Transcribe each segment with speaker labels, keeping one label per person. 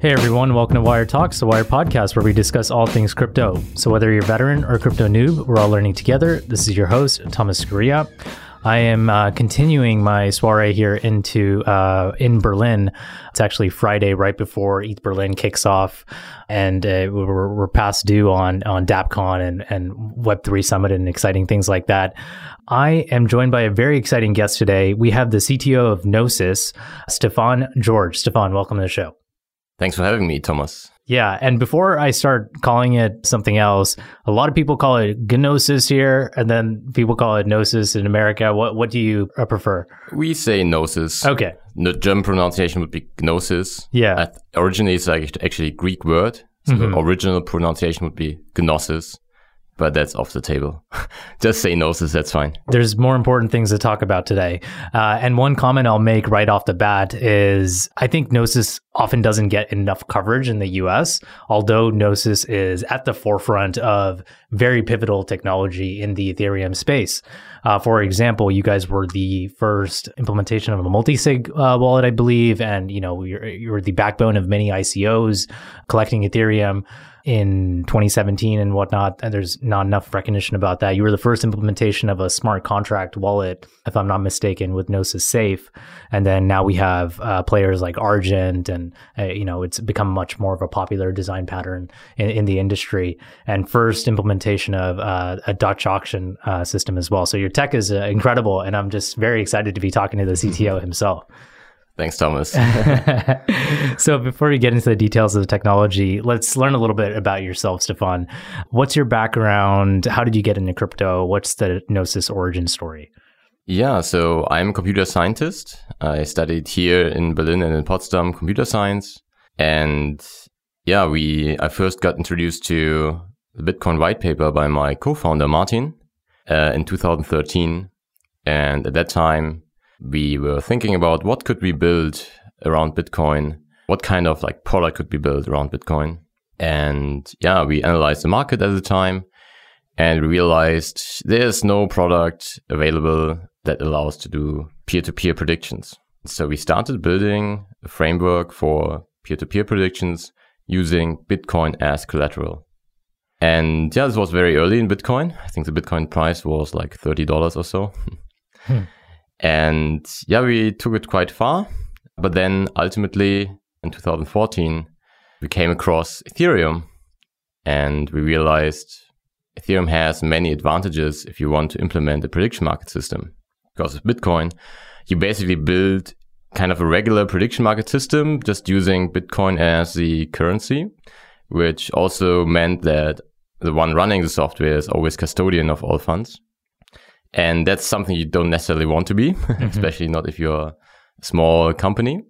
Speaker 1: Hey everyone, welcome to Wyre Talks, the Wyre podcast where we discuss all things crypto. So whether you're a veteran or crypto noob, we're all learning together. This is your host, Thomas Scaria. I am uh, continuing my soiree here into uh, in Berlin. It's actually Friday, right before ETH Berlin kicks off, and uh, we're, we're past due on on DappCon and and Web three Summit and exciting things like that. I am joined by a very exciting guest today. We have the CTO of Gnosis, Stefan George. Stefan, welcome to the show.
Speaker 2: Thanks for having me, Thomas.
Speaker 1: Yeah, and before I start calling it something else, a lot of people call it gnosis here, and then people call it gnosis in America. What what do you uh, prefer?
Speaker 2: We say gnosis.
Speaker 1: Okay.
Speaker 2: The German pronunciation would be gnosis.
Speaker 1: Yeah.
Speaker 2: Originally, it's like actually a Greek word. So
Speaker 1: Mhm.
Speaker 2: the original pronunciation would be gnosis, but that's off the table. Just say gnosis, that's fine.
Speaker 1: There's more important things to talk about today. Uh, and one comment I'll make right off the bat is I think Gnosis often doesn't get enough coverage in the US, although Gnosis is at the forefront of very pivotal technology in the Ethereum space. Uh, for example, you guys were the first implementation of a multi-sig uh, wallet, I believe, and you know you're, you're the backbone of many ICOs collecting Ethereum in 2017 and whatnot. And there's not enough recognition about that. You were the first implementation of a smart contract wallet, if I'm not mistaken, with Gnosis Safe. And then now we have uh, players like Argent, and uh, you know it's become much more of a popular design pattern in, in the industry. And first implementation of uh, a Dutch auction uh, system as well. So your tech is uh, incredible, and I'm just very excited to be talking to the CTO himself.
Speaker 2: Thanks, Thomas.
Speaker 1: so before we get into the details of the technology, let's learn a little bit about yourself, Stefan. What's your background? How did you get into crypto? What's the Gnosis origin story?
Speaker 2: yeah, so I'm a computer scientist. I studied here in Berlin and in Potsdam computer science. And yeah, we, I first got introduced to the Bitcoin white paper by my co-founder, Martin, uh, in 2013. And at that time, we were thinking about what could we build around Bitcoin? What kind of like product could be built around Bitcoin? And yeah, we analyzed the market at the time and realized there's no product available that allows to do peer-to-peer predictions. So we started building a framework for peer-to-peer predictions using Bitcoin as collateral. And yeah, this was very early in Bitcoin. I think the Bitcoin price was like $30 or so.
Speaker 1: Hmm.
Speaker 2: And yeah, we took it quite far. But then ultimately in 2014, we came across Ethereum and we realized Ethereum has many advantages if you want to implement a prediction market system. Because with Bitcoin, you basically build kind of a regular prediction market system just using Bitcoin as the currency, which also meant that the one running the software is always custodian of all funds. And that's something you don't necessarily want to be, mm-hmm. especially not if you're a small company.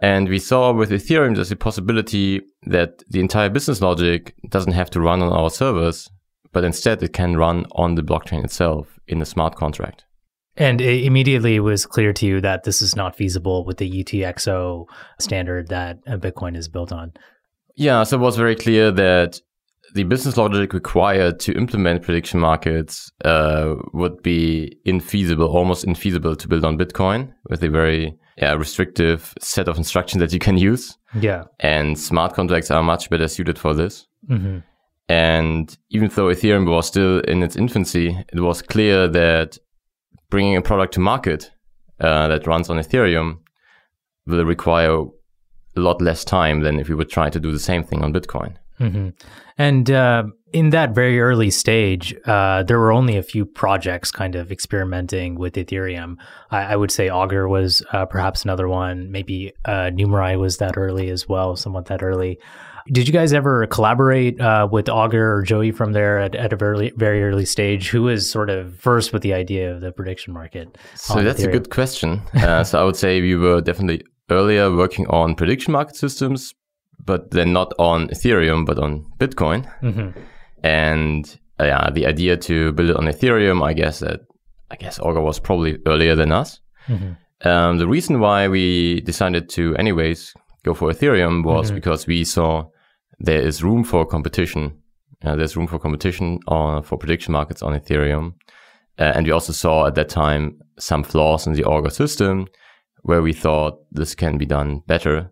Speaker 2: And we saw with Ethereum there's a possibility that the entire business logic doesn't have to run on our servers, but instead it can run on the blockchain itself in a smart contract.
Speaker 1: And it immediately it was clear to you that this is not feasible with the UTXO standard that Bitcoin is built on.
Speaker 2: Yeah, so it was very clear that the business logic required to implement prediction markets uh, would be infeasible, almost infeasible to build on Bitcoin with a very yeah, restrictive set of instructions that you can use.
Speaker 1: Yeah.
Speaker 2: And smart contracts are much better suited for this.
Speaker 1: hmm
Speaker 2: And even though Ethereum was still in its infancy, it was clear that bringing a product to market uh, that runs on Ethereum will require a lot less time than if we would try to do the same thing on Bitcoin.
Speaker 1: Hmm And uh, in that very early stage, uh, there were only a few projects kind of experimenting with Ethereum. I, I would say Augur was uh, perhaps another one. Maybe uh, Numerai was that early as well, somewhat that early. Did you guys ever collaborate uh, with Augur or Joey from there at, at a very very early stage? Who was sort of first with the idea of the prediction market?
Speaker 2: So that's a good question. Uh, so I would say we were definitely earlier working on prediction market systems, but then not on Ethereum, but on Bitcoin.
Speaker 1: Mhm.
Speaker 2: And uh, yeah, the idea to build it on Ethereum, I guess that I guess Augur was probably earlier than us.
Speaker 1: Mhm.
Speaker 2: Um, the reason why we decided to, anyways, go for Ethereum was
Speaker 1: Mhm.
Speaker 2: because we saw there is room for competition. Uh, there's room for competition on, for prediction markets on Ethereum. Uh, and we also saw at that time some flaws in the Augur system where we thought this can be done better.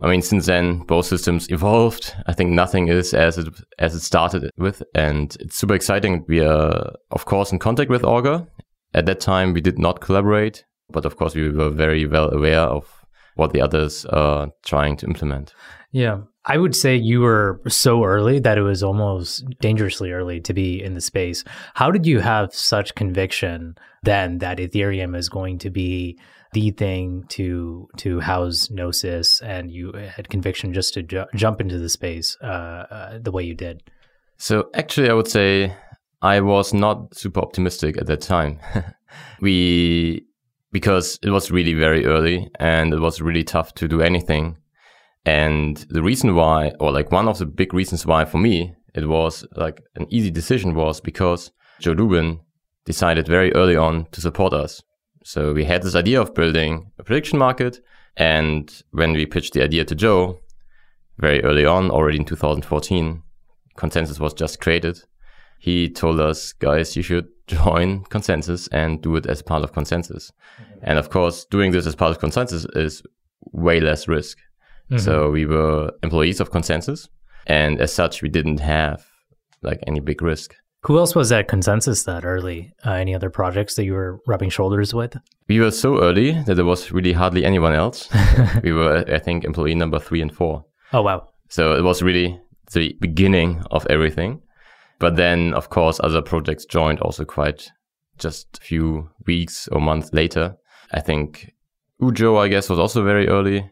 Speaker 2: I mean, since then, both systems evolved. I think nothing is as it, as it started with. And it's super exciting. We are, of course, in contact with Augur. At that time, we did not collaborate, but of course, we were very well aware of what the others are trying to implement.
Speaker 1: Yeah. I would say you were so early that it was almost dangerously early to be in the space. How did you have such conviction then that Ethereum is going to be the thing to to house Gnosis, and you had conviction just to ju- jump into the space uh, uh, the way you did?
Speaker 2: So actually, I would say I was not super optimistic at that time. we because it was really very early and it was really tough to do anything. And the reason why, or like one of the big reasons why for me, it was like an easy decision was because Joe Lubin decided very early on to support us. So we had this idea of building a prediction market. And when we pitched the idea to Joe very early on, already in 2014, ConsenSys was just created. He told us, guys, you should join ConsenSys and do it as part of ConsenSys. Mm-hmm. And of course, doing this as part of ConsenSys is way less risk. Mm-hmm. So we were employees of ConsenSys. And as such, we didn't have like any big risk.
Speaker 1: Who else was at ConsenSys that early? Uh, any other projects that you were rubbing shoulders with?
Speaker 2: We were so early that there was really hardly anyone else. we were, I think, employee number three and four.
Speaker 1: Oh, wow.
Speaker 2: So it was really the beginning of everything. But then, of course, other projects joined also quite just a few weeks or months later. I think Ujo, I guess, was also very early.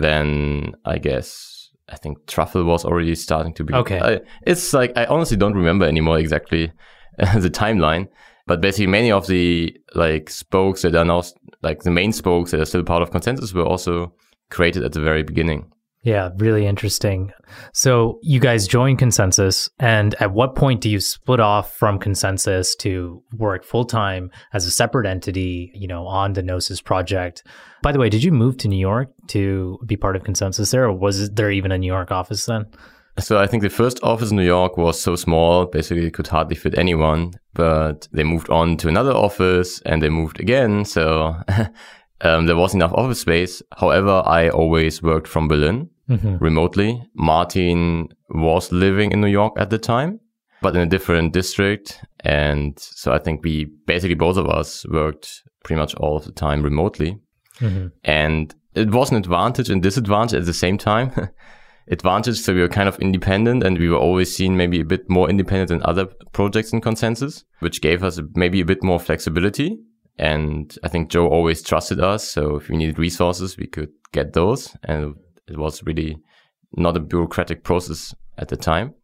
Speaker 2: Then I guess I think Truffle was already starting to be.
Speaker 1: Okay.
Speaker 2: I, it's like, I honestly don't remember anymore exactly the timeline, but basically many of the like spokes that are now, like the main spokes that are still part of ConsenSys were also created at the very beginning.
Speaker 1: Yeah, really interesting. So you guys join ConsenSys, and at what point do you split off from ConsenSys to work full time as a separate entity, you know, on the Gnosis project? By the way, did you move to New York to be part of ConsenSys there, or was there even a New York office then?
Speaker 2: So I think the first office in New York was so small, basically it could hardly fit anyone. But they moved on to another office, and they moved again. So um, there was enough office space. However, I always worked from Berlin mm-hmm. remotely. Martin was living in New York at the time, but in a different district. And so I think we basically both of us worked pretty much all of the time remotely. Mm-hmm. And it was an advantage and disadvantage at the same time. advantage, so we were kind of independent and we were always seen maybe a bit more independent than other projects in ConsenSys, which gave us maybe a bit more flexibility and I think Joe always trusted us. So if we needed resources, we could get those. And it was really not a bureaucratic process at the time.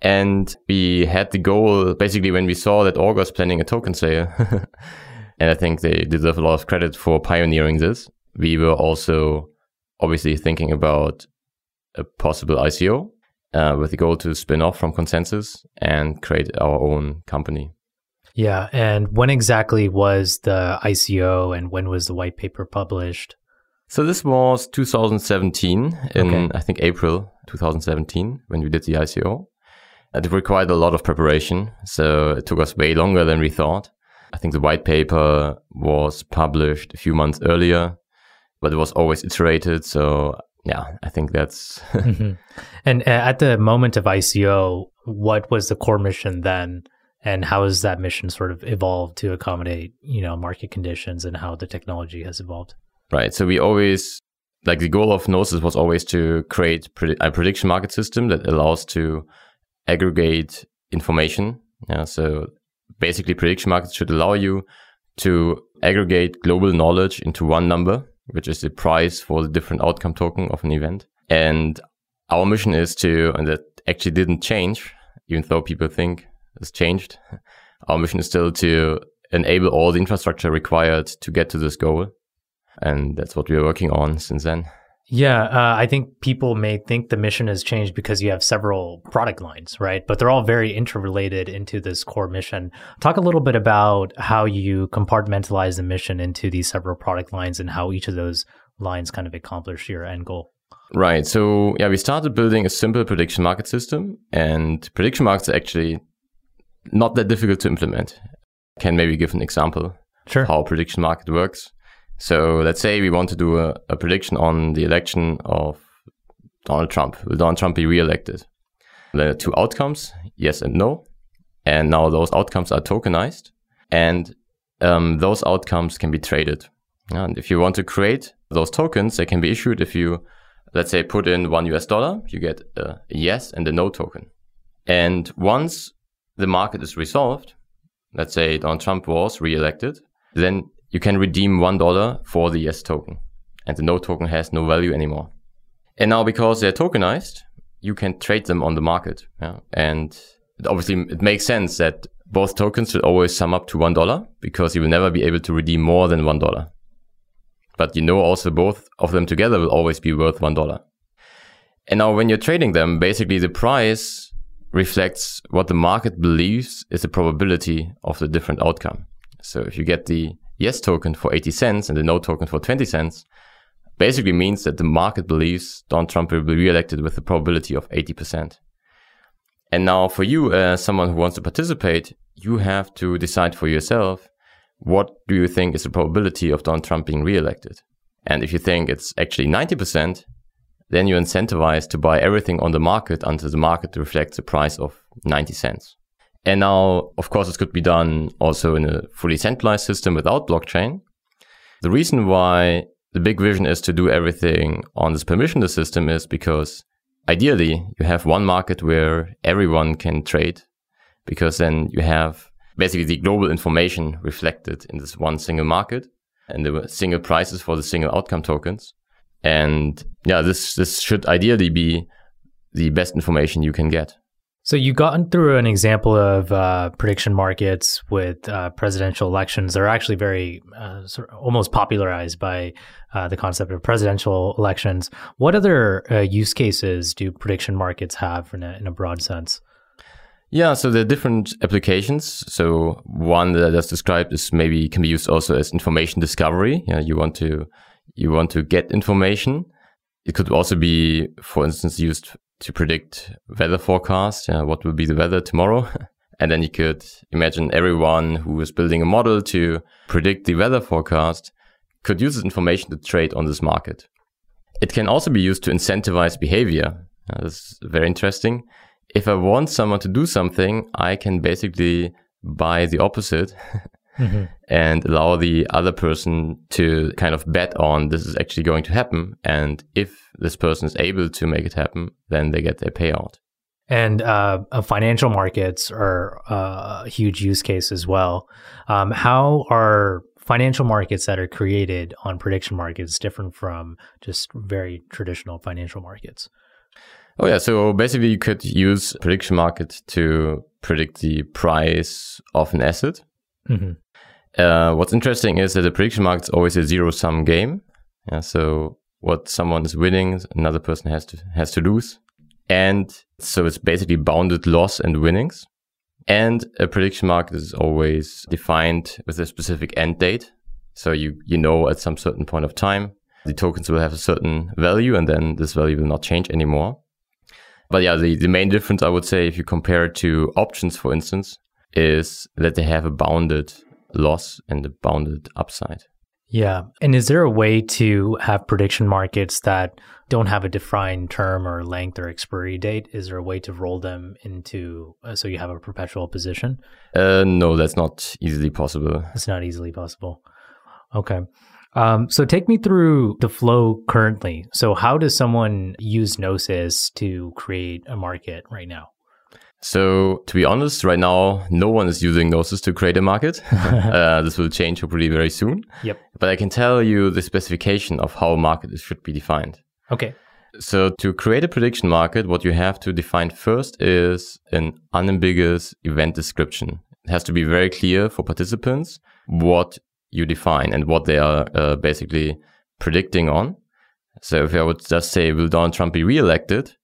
Speaker 2: And we had the goal basically when we saw that Augur was planning a token sale. and I think they deserve a lot of credit for pioneering this. We were also obviously thinking about a possible ICO uh, with the goal to spin off from ConsenSys and create our own company.
Speaker 1: Yeah. And when exactly was the ICO and when was the white paper published?
Speaker 2: So this was 2017 in, okay. I think, April 2017 when we did the ICO. It required a lot of preparation. So it took us way longer than we thought. I think the white paper was published a few months earlier, but it was always iterated. So yeah, I think that's. mm-hmm.
Speaker 1: And uh, at the moment of ICO, what was the core mission then? and how has that mission sort of evolved to accommodate you know market conditions and how the technology has evolved
Speaker 2: right so we always like the goal of gnosis was always to create a prediction market system that allows to aggregate information yeah so basically prediction markets should allow you to aggregate global knowledge into one number which is the price for the different outcome token of an event and our mission is to and that actually didn't change even though people think it's changed. Our mission is still to enable all the infrastructure required to get to this goal. And that's what we're working on since then.
Speaker 1: Yeah, uh, I think people may think the mission has changed because you have several product lines, right? But they're all very interrelated into this core mission. Talk a little bit about how you compartmentalize the mission into these several product lines and how each of those lines kind of accomplish your end goal.
Speaker 2: Right. So, yeah, we started building a simple prediction market system, and prediction markets are actually not that difficult to implement. Can maybe give an example
Speaker 1: sure.
Speaker 2: how prediction market works. So let's say we want to do a, a prediction on the election of Donald Trump. Will Donald Trump be reelected? There are two outcomes, yes and no. And now those outcomes are tokenized and um, those outcomes can be traded. And if you want to create those tokens, they can be issued if you, let's say, put in one US dollar, you get a yes and a no token. And once the market is resolved, let's say Donald Trump was reelected, then you can redeem one dollar for the yes token. And the no token has no value anymore. And now because they're tokenized, you can trade them on the market. Yeah? And obviously it makes sense that both tokens should always sum up to one dollar because you will never be able to redeem more than one dollar. But you know also both of them together will always be worth one dollar. And now when you're trading them, basically the price reflects what the market believes is the probability of the different outcome. So if you get the yes token for 80 cents and the no token for 20 cents, basically means that the market believes Donald Trump will be reelected with a probability of 80%. And now for you, as someone who wants to participate, you have to decide for yourself, what do you think is the probability of Donald Trump being reelected? And if you think it's actually 90%, then you're incentivized to buy everything on the market until the market reflects a price of 90 cents. And now, of course, this could be done also in a fully centralized system without blockchain. The reason why the big vision is to do everything on this permissionless system is because ideally you have one market where everyone can trade because then you have basically the global information reflected in this one single market and the single prices for the single outcome tokens. And yeah, this, this should ideally be the best information you can get.
Speaker 1: So you got through an example of uh, prediction markets with uh, presidential elections. They're actually very uh, sort of almost popularized by uh, the concept of presidential elections. What other uh, use cases do prediction markets have in a, in a broad sense?
Speaker 2: Yeah, so there are different applications. So one that I just described is maybe can be used also as information discovery. You want to you want to get information. It could also be, for instance, used to predict weather forecast. Yeah, what will be the weather tomorrow? and then you could imagine everyone who is building a model to predict the weather forecast could use this information to trade on this market. It can also be used to incentivize behavior. Uh, that's very interesting. If I want someone to do something, I can basically buy the opposite mm-hmm. and allow the other person to kind of bet on this is actually going to happen. And if this person is able to make it happen, then they get their payout.
Speaker 1: And uh, uh, financial markets are uh, a huge use case as well. Um, how are financial markets that are created on prediction markets different from just very traditional financial markets?
Speaker 2: Oh yeah, so basically you could use prediction market to predict the price of an asset. Mm-hmm. Uh, what's interesting is that the prediction market is always a zero sum game. Yeah, so what someone is winning, another person has to has to lose, and so it's basically bounded loss and winnings. And a prediction market is always defined with a specific end date. So you you know at some certain point of time the tokens will have a certain value, and then this value will not change anymore. But yeah, the, the main difference I would say, if you compare it to options, for instance, is that they have a bounded loss and a bounded upside.
Speaker 1: Yeah. And is there a way to have prediction markets that don't have a defined term or length or expiry date? Is there a way to roll them into uh, so you have a perpetual position?
Speaker 2: Uh, no, that's not easily possible.
Speaker 1: It's not easily possible. Okay. Um, so take me through the flow currently. So how does someone use Gnosis to create a market right now?
Speaker 2: So to be honest, right now, no one is using Gnosis to create a market. uh, this will change hopefully very soon.
Speaker 1: Yep.
Speaker 2: But I can tell you the specification of how a market should be defined.
Speaker 1: Okay.
Speaker 2: So to create a prediction market, what you have to define first is an unambiguous event description. It has to be very clear for participants what you define and what they are uh, basically predicting on. So if I would just say, will Donald Trump be reelected?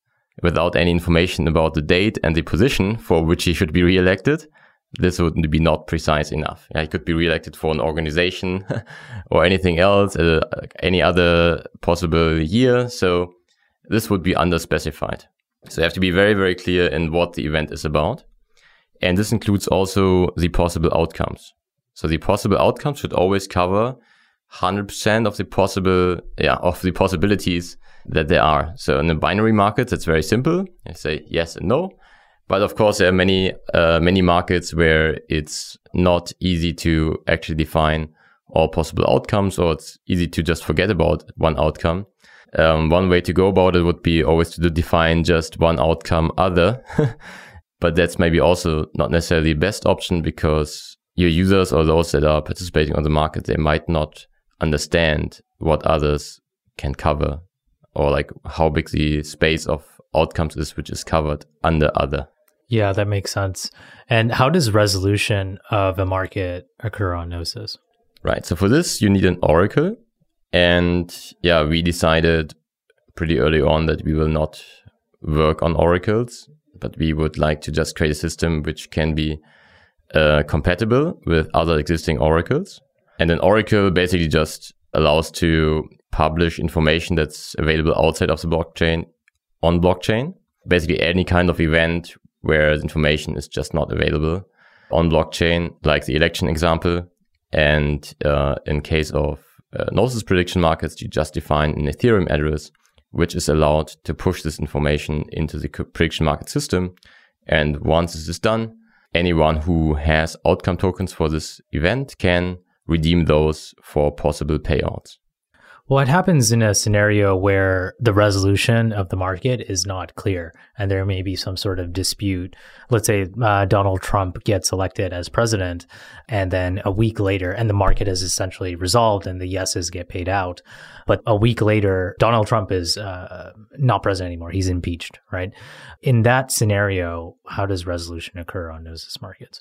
Speaker 2: Without any information about the date and the position for which he should be re-elected, this would be not precise enough. Yeah, he could be re-elected for an organization or anything else, uh, any other possible year. So this would be underspecified. So you have to be very, very clear in what the event is about. And this includes also the possible outcomes. So the possible outcomes should always cover 100% of the possible, yeah, of the possibilities that there are. So in the binary markets, it's very simple. You say yes and no. But of course, there are many, uh, many markets where it's not easy to actually define all possible outcomes or it's easy to just forget about one outcome. Um, one way to go about it would be always to define just one outcome other. but that's maybe also not necessarily the best option because your users or those that are participating on the market, they might not understand what others can cover or like how big the space of outcomes is which is covered under other.
Speaker 1: Yeah, that makes sense. And how does resolution of a market occur on Gnosis?
Speaker 2: Right. So for this, you need an oracle. And yeah, we decided pretty early on that we will not work on oracles, but we would like to just create a system which can be uh, compatible with other existing oracles. And an oracle basically just allows to publish information that's available outside of the blockchain on blockchain. Basically, any kind of event where the information is just not available on blockchain, like the election example. And uh, in case of uh, Gnosis prediction markets, you just define an Ethereum address, which is allowed to push this information into the prediction market system. And once this is done, anyone who has outcome tokens for this event can redeem those for possible payouts.
Speaker 1: What happens in a scenario where the resolution of the market is not clear and there may be some sort of dispute? Let's say uh, Donald Trump gets elected as president, and then a week later, and the market is essentially resolved and the yeses get paid out. But a week later, Donald Trump is uh, not president anymore. He's impeached, right? In that scenario, how does resolution occur on those markets?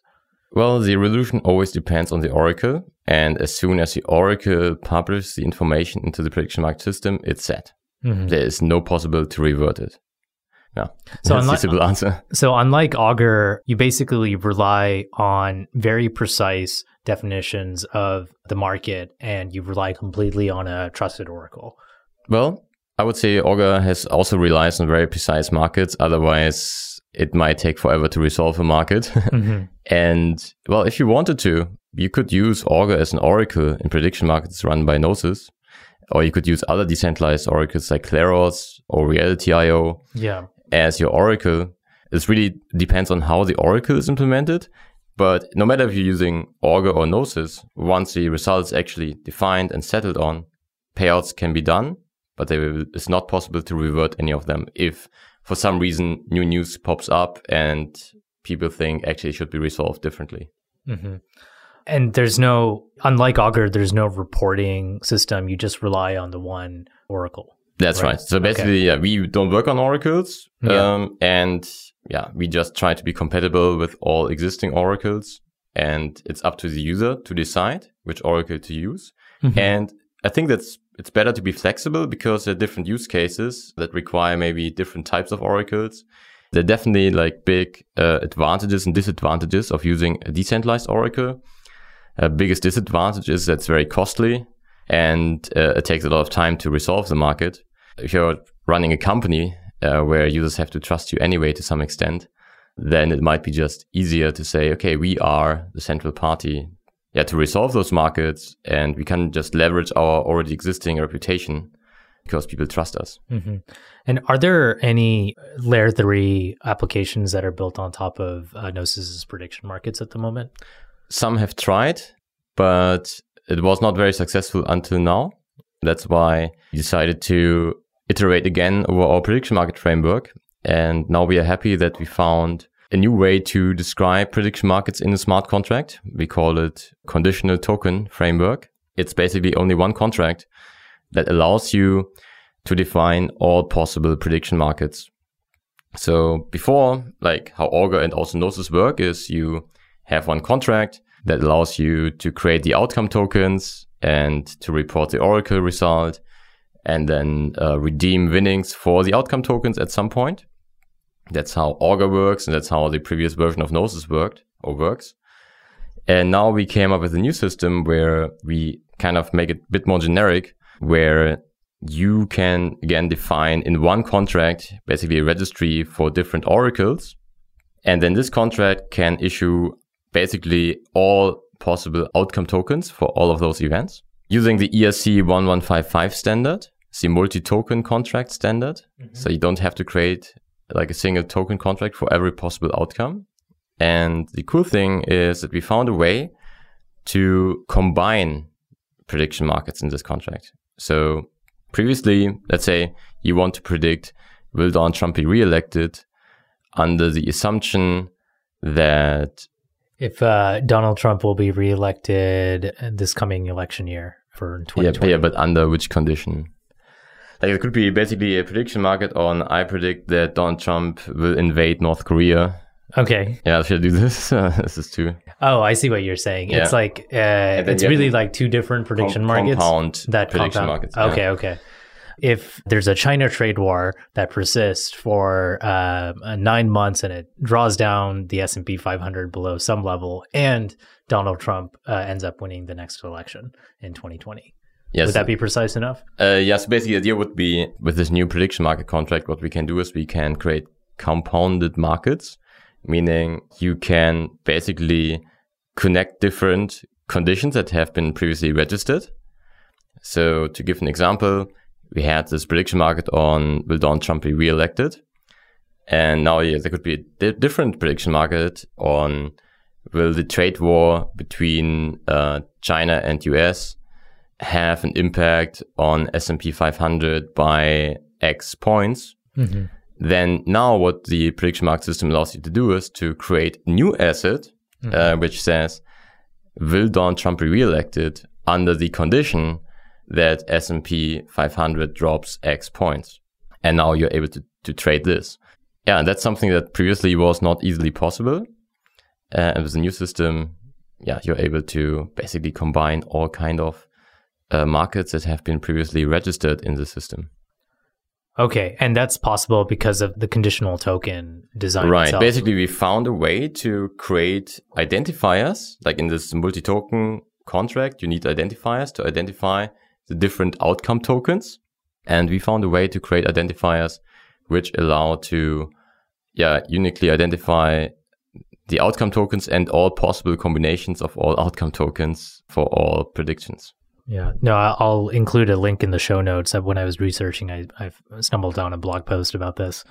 Speaker 2: Well, the resolution always depends on the oracle. And as soon as the oracle publishes the information into the prediction market system, it's set. Mm-hmm. There is no possible to revert it. Yeah. So that's unlike, the simple answer.
Speaker 1: So unlike Augur, you basically rely on very precise definitions of the market and you rely completely on a trusted oracle.
Speaker 2: Well, I would say Augur has also relies on very precise markets. Otherwise, it might take forever to resolve a market. Mm-hmm. and well, if you wanted to, you could use Augur as an oracle in prediction markets run by Gnosis, or you could use other decentralized oracles like Kleros or Reality.io
Speaker 1: yeah.
Speaker 2: as your oracle. It really depends on how the oracle is implemented. But no matter if you're using Augur or Gnosis, once the results actually defined and settled on, payouts can be done, but will, it's not possible to revert any of them if for some reason new news pops up and people think actually it should be resolved differently.
Speaker 1: Mm-hmm. And there's no, unlike Augur, there's no reporting system. You just rely on the one Oracle.
Speaker 2: That's right. right. So basically, okay. yeah, we don't work on oracles. Yeah. Um, and yeah, we just try to be compatible with all existing oracles. And it's up to the user to decide which oracle to use. Mm-hmm. And I think that's it's better to be flexible because there are different use cases that require maybe different types of oracles. There are definitely like big uh, advantages and disadvantages of using a decentralized oracle. Uh, biggest disadvantage is that it's very costly and uh, it takes a lot of time to resolve the market. If you're running a company uh, where users have to trust you anyway to some extent, then it might be just easier to say, okay, we are the central party yeah, to resolve those markets and we can just leverage our already existing reputation because people trust us.
Speaker 1: Mm-hmm. And are there any layer three applications that are built on top of uh, Gnosis's prediction markets at the moment?
Speaker 2: Some have tried, but it was not very successful until now. That's why we decided to iterate again over our prediction market framework. And now we are happy that we found a new way to describe prediction markets in a smart contract. We call it conditional token framework. It's basically only one contract that allows you to define all possible prediction markets. So before, like how Augur and also Gnosis work is you have one contract that allows you to create the outcome tokens and to report the Oracle result and then uh, redeem winnings for the outcome tokens at some point. That's how Augur works, and that's how the previous version of Gnosis worked or works. And now we came up with a new system where we kind of make it a bit more generic, where you can again define in one contract basically a registry for different oracles. And then this contract can issue basically all possible outcome tokens for all of those events. using the ERC 1155 standard, it's the multi-token contract standard. Mm-hmm. So you don't have to create like a single token contract for every possible outcome. And the cool thing is that we found a way to combine prediction markets in this contract. So previously, let's say you want to predict will Donald Trump be reelected under the assumption that
Speaker 1: if uh, Donald Trump will be reelected this coming election year for 2020.
Speaker 2: Yeah, yeah, but under which condition? Like it could be basically a prediction market on I predict that Donald Trump will invade North Korea.
Speaker 1: Okay.
Speaker 2: Yeah, should I do this? this is too.
Speaker 1: Oh, I see what you're saying. Yeah. It's like uh, it's really like two different prediction com- markets.
Speaker 2: Compound that prediction compound. markets.
Speaker 1: Yeah. Okay, okay. If there's a China trade war that persists for uh, nine months and it draws down the S and P 500 below some level, and Donald Trump uh, ends up winning the next election in 2020. Yes. Would that be precise enough?
Speaker 2: Uh, yes. Basically, the idea would be with this new prediction market contract, what we can do is we can create compounded markets, meaning you can basically connect different conditions that have been previously registered. So to give an example, we had this prediction market on will Donald Trump be reelected? And now yeah, there could be a di- different prediction market on will the trade war between uh, China and US have an impact on S&P 500 by X points. Mm-hmm. Then now what the prediction market system allows you to do is to create a new asset mm-hmm. uh, which says, will Donald Trump be reelected under the condition that S&P 500 drops X points? And now you're able to, to trade this. Yeah, and that's something that previously was not easily possible. Uh, and with the new system, yeah, you're able to basically combine all kind of uh, markets that have been previously registered in the system.
Speaker 1: Okay, and that's possible because of the conditional token design.
Speaker 2: Right.
Speaker 1: Itself.
Speaker 2: Basically, we found a way to create identifiers. Like in this multi-token contract, you need identifiers to identify the different outcome tokens. And we found a way to create identifiers which allow to, yeah, uniquely identify the outcome tokens and all possible combinations of all outcome tokens for all predictions.
Speaker 1: Yeah, no, I'll include a link in the show notes. Of when I was researching, I, I stumbled on a blog post about this.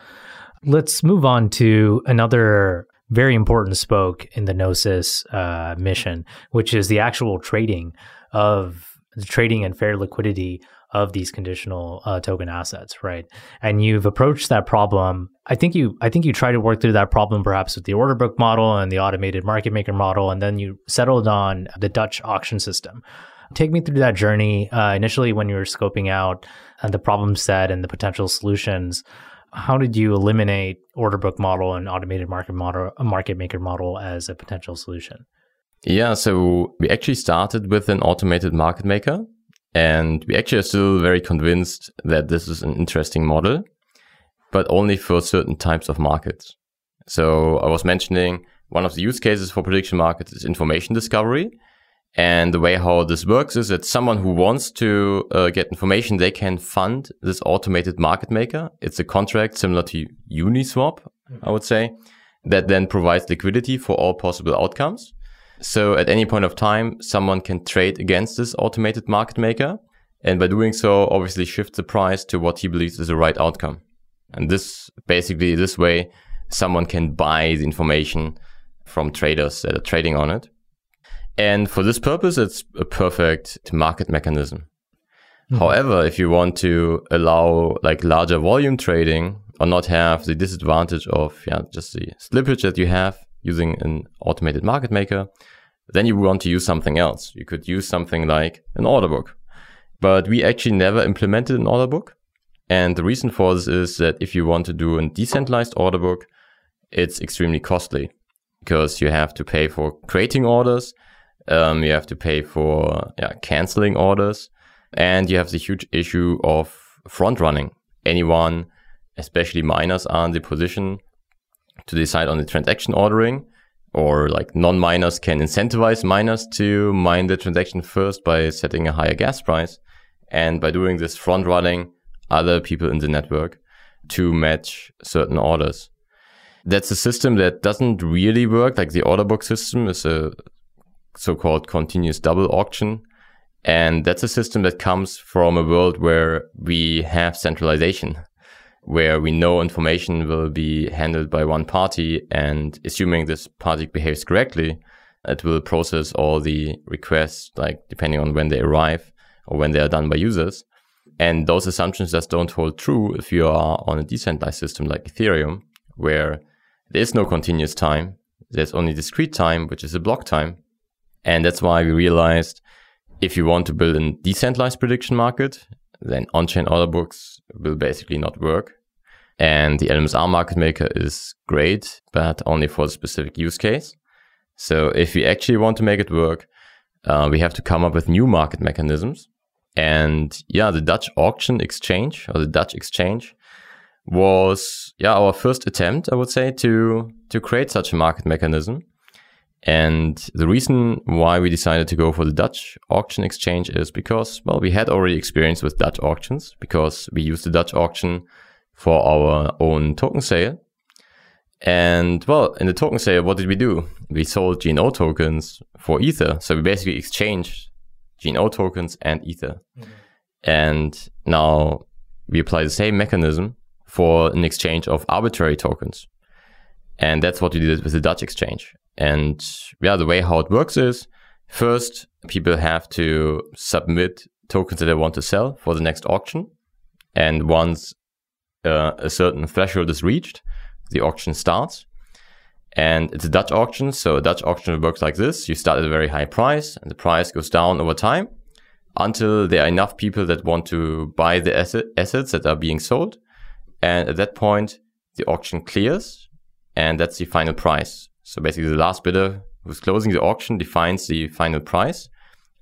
Speaker 1: Let's move on to another very important spoke in the Gnosis uh, mission, which is the actual trading of the trading and fair liquidity of these conditional uh, token assets, right? And you've approached that problem. I think you, I think you try to work through that problem perhaps with the order book model and the automated market maker model, and then you settled on the Dutch auction system. Take me through that journey. Uh, initially, when you were scoping out uh, the problem set and the potential solutions, how did you eliminate order book model and automated market model, market maker model as a potential solution?
Speaker 2: Yeah, so we actually started with an automated market maker, and we actually are still very convinced that this is an interesting model, but only for certain types of markets. So I was mentioning one of the use cases for prediction markets is information discovery. And the way how this works is that someone who wants to uh, get information, they can fund this automated market maker. It's a contract similar to Uniswap, I would say, that then provides liquidity for all possible outcomes. So at any point of time, someone can trade against this automated market maker. And by doing so, obviously shift the price to what he believes is the right outcome. And this basically this way, someone can buy the information from traders that are trading on it. And for this purpose, it's a perfect market mechanism. Mm-hmm. However, if you want to allow like larger volume trading or not have the disadvantage of yeah, just the slippage that you have using an automated market maker, then you want to use something else. You could use something like an order book. But we actually never implemented an order book. And the reason for this is that if you want to do a decentralized order book, it's extremely costly because you have to pay for creating orders um, you have to pay for yeah, canceling orders, and you have the huge issue of front running. Anyone, especially miners, are in the position to decide on the transaction ordering, or like non-miners can incentivize miners to mine the transaction first by setting a higher gas price, and by doing this front running other people in the network to match certain orders. That's a system that doesn't really work. Like the order book system is a so-called continuous double auction. And that's a system that comes from a world where we have centralization, where we know information will be handled by one party. And assuming this party behaves correctly, it will process all the requests, like depending on when they arrive or when they are done by users. And those assumptions just don't hold true if you are on a decentralized system like Ethereum, where there is no continuous time. There's only discrete time, which is a block time. And that's why we realized if you want to build a decentralized prediction market, then on-chain order books will basically not work. And the LMSR market maker is great, but only for the specific use case. So if we actually want to make it work, uh, we have to come up with new market mechanisms. And yeah, the Dutch auction exchange or the Dutch exchange was, yeah, our first attempt, I would say, to, to create such a market mechanism. And the reason why we decided to go for the Dutch auction exchange is because, well, we had already experience with Dutch auctions because we used the Dutch auction for our own token sale. And well, in the token sale, what did we do? We sold GNO tokens for Ether. So we basically exchanged GNO tokens and Ether. Mm-hmm. And now we apply the same mechanism for an exchange of arbitrary tokens. And that's what we did with the Dutch exchange. And yeah, the way how it works is first, people have to submit tokens that they want to sell for the next auction. And once uh, a certain threshold is reached, the auction starts. And it's a Dutch auction. So a Dutch auction works like this. You start at a very high price and the price goes down over time until there are enough people that want to buy the asset, assets that are being sold. And at that point, the auction clears and that's the final price. So basically the last bidder who's closing the auction defines the final price,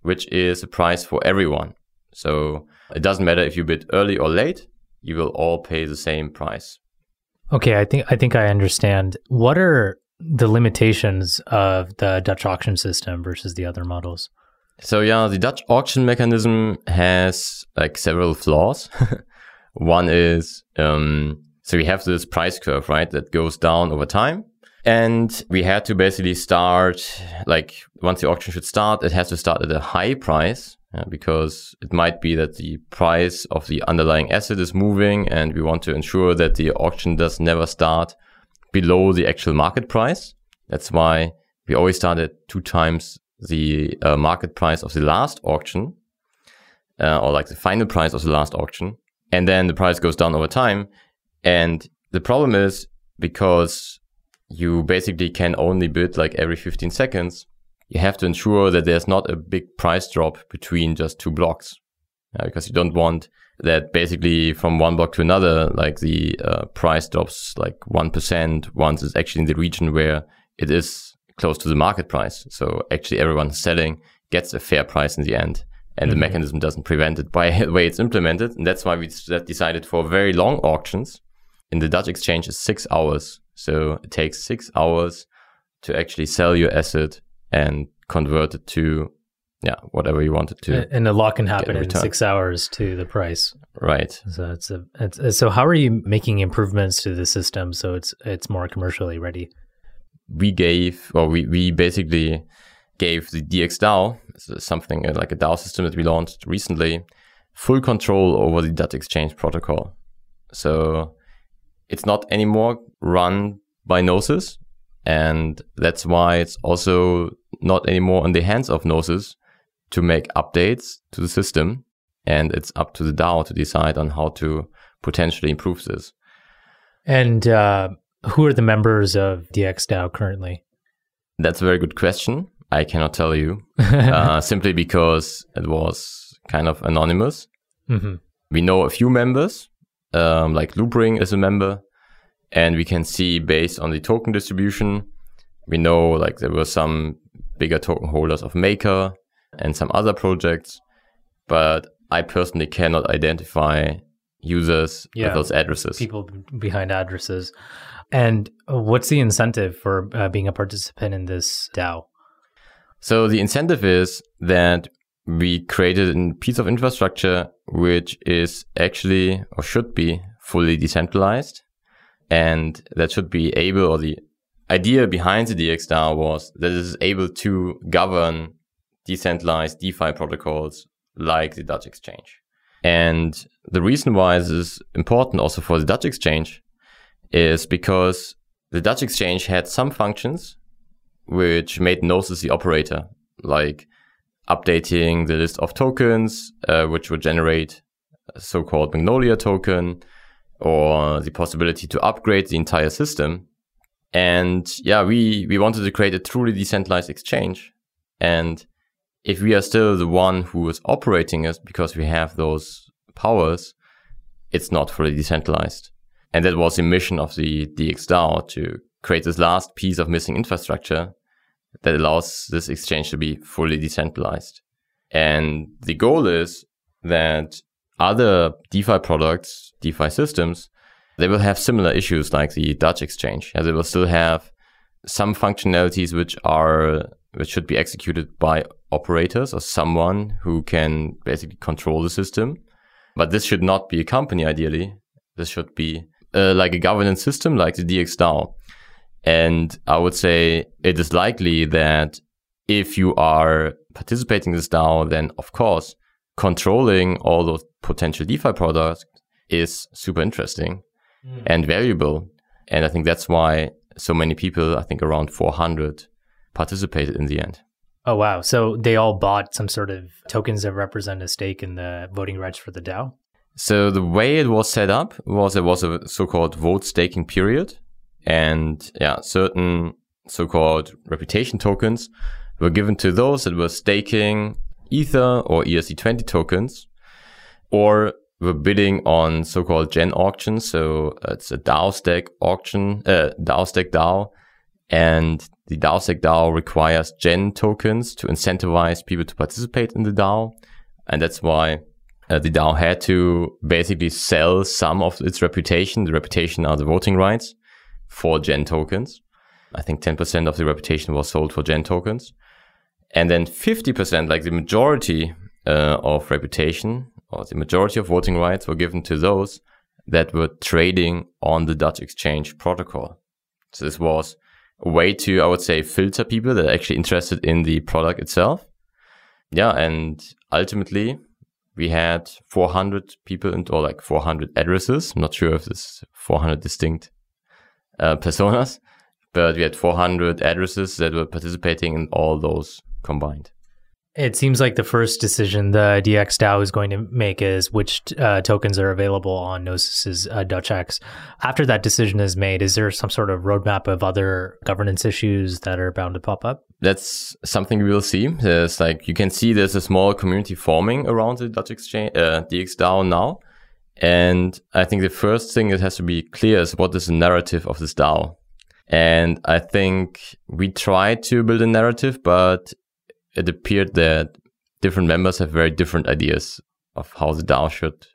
Speaker 2: which is a price for everyone. So it doesn't matter if you bid early or late, you will all pay the same price.
Speaker 1: Okay, I think I think I understand. What are the limitations of the Dutch auction system versus the other models?
Speaker 2: So yeah, the Dutch auction mechanism has like several flaws. One is um, so we have this price curve, right, that goes down over time. And we had to basically start, like, once the auction should start, it has to start at a high price because it might be that the price of the underlying asset is moving and we want to ensure that the auction does never start below the actual market price. That's why we always start at two times the uh, market price of the last auction, uh, or like the final price of the last auction. And then the price goes down over time. And the problem is because you basically can only bid like every 15 seconds, you have to ensure that there's not a big price drop between just two blocks. Uh, because you don't want that basically from one block to another, like the uh, price drops like 1% once it's actually in the region where it is close to the market price. So actually everyone selling gets a fair price in the end and mm-hmm. the mechanism doesn't prevent it by the way it's implemented. And that's why we decided for very long auctions in the Dutch exchange is six hours. So it takes six hours to actually sell your asset and convert it to yeah whatever you wanted to
Speaker 1: and a lot can happen in six hours to the price.
Speaker 2: Right.
Speaker 1: So it's a it's, so how are you making improvements to the system so it's it's more commercially ready?
Speaker 2: We gave or we we basically gave the dxdao something uh, like a dao system that we launched recently full control over the dutch exchange protocol. So it's not anymore run by gnosis and that's why it's also not anymore in the hands of Gnosis to make updates to the system. And it's up to the DAO to decide on how to potentially improve this.
Speaker 1: And uh, who are the members of DXDAO currently?
Speaker 2: That's a very good question. I cannot tell you uh, simply because it was kind of anonymous. Mm-hmm. We know a few members, um, like Loopring is a member, and we can see based on the token distribution, we know like there were some bigger token holders of Maker and some other projects, but I personally cannot identify users yeah, with those addresses.
Speaker 1: People behind addresses. And what's the incentive for uh, being a participant in this DAO?
Speaker 2: So the incentive is that we created a piece of infrastructure which is actually or should be fully decentralized and that should be able, or the idea behind the DXDAO was that it is able to govern decentralized DeFi protocols like the Dutch exchange. And the reason why this is important also for the Dutch exchange is because the Dutch exchange had some functions which made Gnosis the operator, like updating the list of tokens, uh, which would generate a so-called Magnolia token, or the possibility to upgrade the entire system. And yeah, we, we wanted to create a truly decentralized exchange. And if we are still the one who is operating it because we have those powers, it's not fully decentralized. And that was the mission of the DXDAO to create this last piece of missing infrastructure that allows this exchange to be fully decentralized. And the goal is that other DeFi products, DeFi systems, they will have similar issues like the Dutch exchange. And they will still have some functionalities which are, which should be executed by operators or someone who can basically control the system. But this should not be a company, ideally. This should be uh, like a governance system like the DXDAO. And I would say it is likely that if you are participating in this DAO, then of course, controlling all those potential DeFi products is super interesting mm. and valuable. And I think that's why so many people, I think around 400, participated in the end.
Speaker 1: Oh, wow. So they all bought some sort of tokens that represent a stake in the voting rights for the DAO?
Speaker 2: So the way it was set up was it was a so-called vote staking period. And yeah, certain so-called reputation tokens were given to those that were staking Ether or ERC20 tokens or were bidding on so-called gen auctions. So it's a DAOstack auction, uh, DAOstack DAO. And the DAOstack DAO requires gen tokens to incentivize people to participate in the DAO. And that's why uh, the DAO had to basically sell some of its reputation. The reputation are the voting rights for Gen tokens. I think 10% of the reputation was sold for Gen tokens. And then 50%, like the majority uh, of reputation or the majority of voting rights were given to those that were trading on the Dutch exchange protocol. So this was a way to, I would say, filter people that are actually interested in the product itself. Yeah. And ultimately we had 400 people and or like 400 addresses. I'm not sure if this 400 distinct uh, personas, but we had 400 addresses that were participating in all those combined.
Speaker 1: It seems like the first decision the DXDAO is going to make is which uh, tokens are available on Gnosis's uh, DutchX. After that decision is made, is there some sort of roadmap of other governance issues that are bound to pop up?
Speaker 2: That's something we will see. There's like you can see there's a small community forming around the Dutch exchange, uh, DXDAO now, and I think the first thing that has to be clear is what is the narrative of this DAO. And I think we tried to build a narrative, but it appeared that different members have very different ideas of how the DAO should,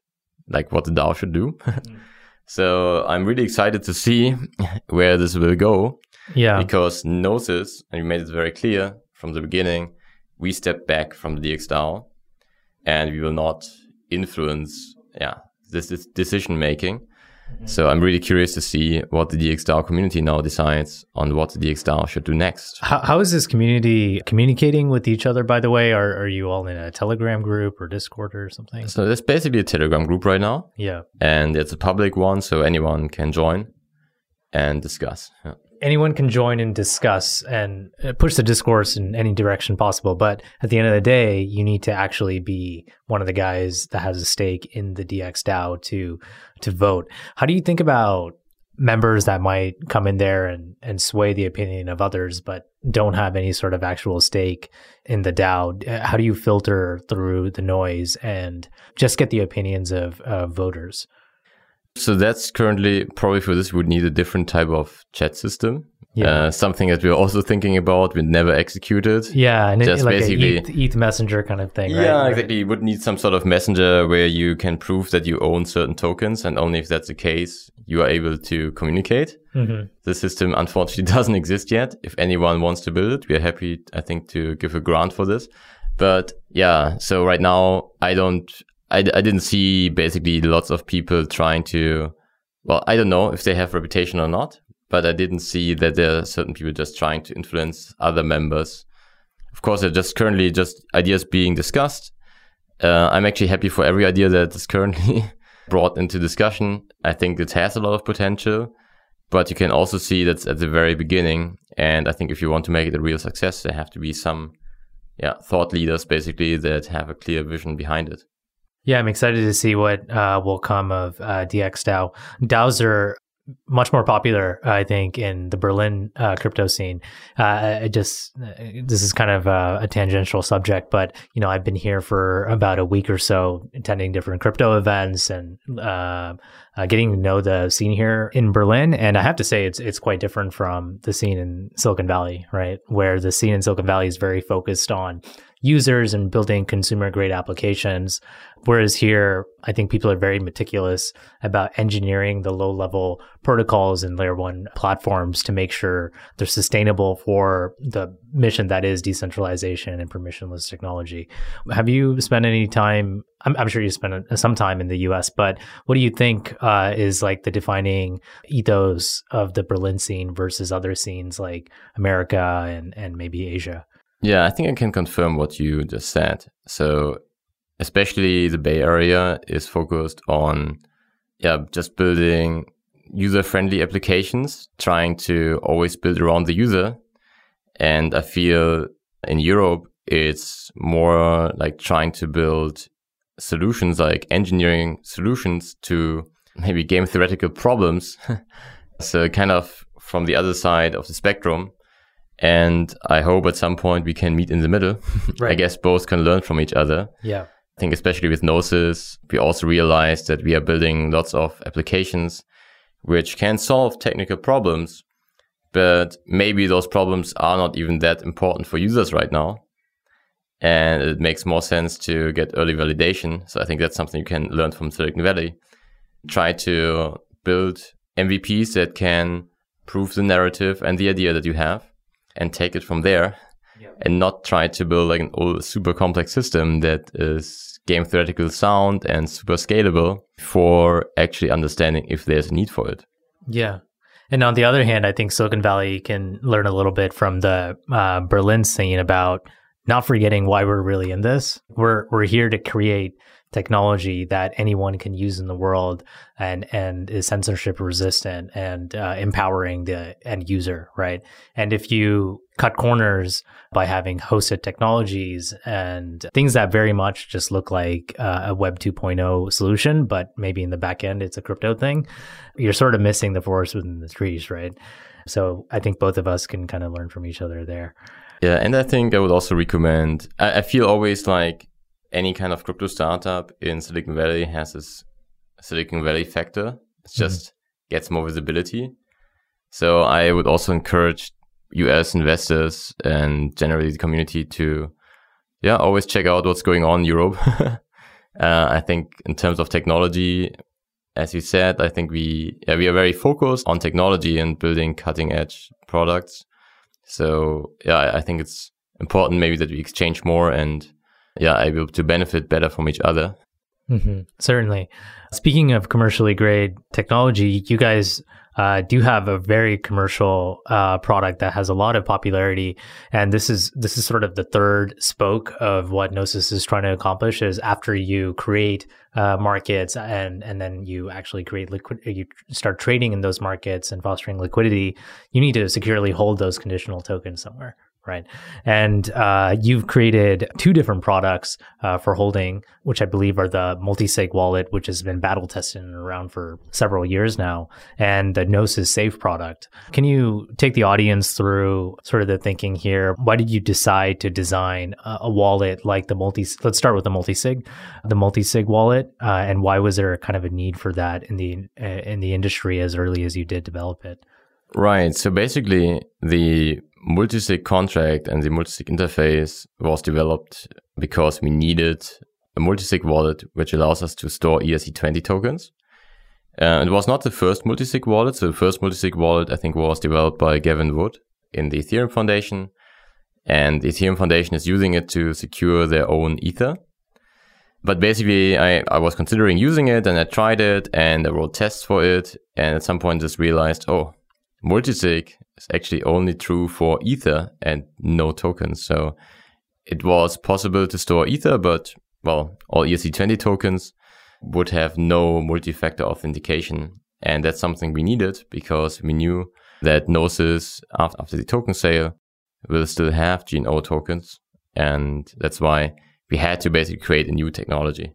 Speaker 2: like what the DAO should do. mm. So I'm really excited to see where this will go.
Speaker 1: Yeah.
Speaker 2: Because Gnosis, and we made it very clear from the beginning, we step back from the DXDAO and we will not influence, yeah, this, this decision making. Mm-hmm. So I'm really curious to see what the DXDAO community now decides on what the DXDAO should do next.
Speaker 1: How, how is this community communicating with each other, by the way? Are, are you all in a Telegram group or Discord or something?
Speaker 2: So there's basically a Telegram group right now.
Speaker 1: Yeah.
Speaker 2: And it's a public one, so anyone can join and discuss. Yeah
Speaker 1: anyone can join and discuss and uh, push the discourse in any direction possible. But at the end of the day, you need to actually be one of the guys that has a stake in the DX DAO to to vote. How do you think about members that might come in there and, and sway the opinion of others, but don't have any sort of actual stake in the DAO? How do you filter through the noise and just get the opinions of uh, voters?
Speaker 2: So that's currently probably for this we'd need a different type of chat system. Yeah. Uh, something that we're also thinking about, we never executed.
Speaker 1: Yeah, and just it, like basically ETH, ETH, messenger kind of thing.
Speaker 2: Yeah,
Speaker 1: right?
Speaker 2: exactly. You would need some sort of messenger where you can prove that you own certain tokens, and only if that's the case, you are able to communicate. Mm-hmm. The system unfortunately doesn't exist yet. If anyone wants to build it, we are happy, I think, to give a grant for this. But yeah, so right now I don't, I, I didn't see basically lots of people trying to, well, I don't know if they have reputation or not, but I didn't see that there are certain people just trying to influence other members. Of course, they're just currently just ideas being discussed. Uh, I'm actually happy for every idea that is currently brought into discussion. I think it has a lot of potential, but you can also see that's at the very beginning. And I think if you want to make it a real success, there have to be some, yeah, thought leaders basically that have a clear vision behind it.
Speaker 1: Yeah, I'm excited to see what uh, will come of uh, DXDAO. DAOs are much more popular, I think, in the Berlin uh, crypto scene. Uh, just this is kind of a, a, tangential subject, but you know, I've been here for about a week or so, attending different crypto events and uh, uh, getting to know the scene here in Berlin. And I have to say, it's it's quite different from the scene in Silicon Valley, right? Where the scene in Silicon Valley is very focused on users and building consumer grade applications. Whereas here, I think people are very meticulous about engineering the low level protocols and layer one platforms to make sure they're sustainable for the mission that is decentralization and permissionless technology. Have you spent any time? I'm, I'm sure you spent some time in the US, but what do you think uh, is like the defining ethos of the Berlin scene versus other scenes like America and, and maybe Asia?
Speaker 2: Yeah, I think I can confirm what you just said. So, especially the Bay Area is focused on, yeah, just building user friendly applications, trying to always build around the user. And I feel in Europe, it's more like trying to build solutions like engineering solutions to maybe game theoretical problems. so kind of from the other side of the spectrum and I hope at some point we can meet in the middle. Right. I guess both can learn from each other.
Speaker 1: Yeah.
Speaker 2: I think especially with Gnosis, we also realized that we are building lots of applications which can solve technical problems, but maybe those problems are not even that important for users right now. And it makes more sense to get early validation. So I think that's something you can learn from Silicon Valley. Try to build MVPs that can prove the narrative and the idea that you have and take it from there and not try to build like an old super complex system that is game theoretical sound and super scalable for actually understanding if there's a need for it.
Speaker 1: Yeah. And on the other hand, I think Silicon Valley can learn a little bit from the uh, Berlin scene about not forgetting why we're really in this. We're we're here to create technology that anyone can use in the world and and is censorship resistant and uh, empowering the end user right? And if you cut corners by having hosted technologies and things that very much just look like uh, a web 2.0 solution but maybe in the back end it's a crypto thing you're sort of missing the forest within the trees right? So i think both of us can kind of learn from each other there.
Speaker 2: Yeah and i think i would also recommend I, I feel always like any kind of crypto startup in Silicon Valley has this Silicon Valley factor. It mm-hmm. just mm-hmm. gets more visibility. So I would also encourage US investors and generally the community to, yeah, always check out what's going on in Europe. uh, I think in terms of technology, as you said, I think we, yeah, we are very focused on technology and building cutting edge products. So yeah, I think it's important maybe that we exchange more and yeah, able to benefit better from each other.
Speaker 1: Mm-hmm. Certainly. Speaking of commercially grade technology, you guys uh, do have a very commercial uh, product that has a lot of popularity, and this is this is sort of the third spoke of what Gnosis is trying to accomplish. Is after you create uh, markets and and then you actually create liquid, you start trading in those markets and fostering liquidity, you need to securely hold those conditional tokens somewhere right? And uh, you've created two different products uh, for holding, which I believe are the multi-sig wallet, which has been battle tested and around for several years now, and the Gnosis Safe product. Can you take the audience through sort of the thinking here? Why did you decide to design a, a wallet like the multi? Let's start with the multi-sig, the multi-sig wallet, uh, and why was there kind of a need for that in the uh, in the industry as early as you did develop it?
Speaker 2: Right. So basically, the multisig contract and the multisig interface was developed because we needed a multisig wallet which allows us to store ERC20 tokens. Uh, it was not the first multisig wallet. So the first multisig wallet, I think, was developed by Gavin Wood in the Ethereum Foundation. And the Ethereum Foundation is using it to secure their own Ether. But basically, I, I was considering using it and I tried it and I wrote tests for it. And at some point just realized, oh, multisig is actually only true for Ether and no tokens. So it was possible to store Ether, but well, all ERC20 tokens would have no multi-factor authentication. And that's something we needed because we knew that Gnosis after, the token sale will still have GNO tokens. And that's why we had to basically create a new technology.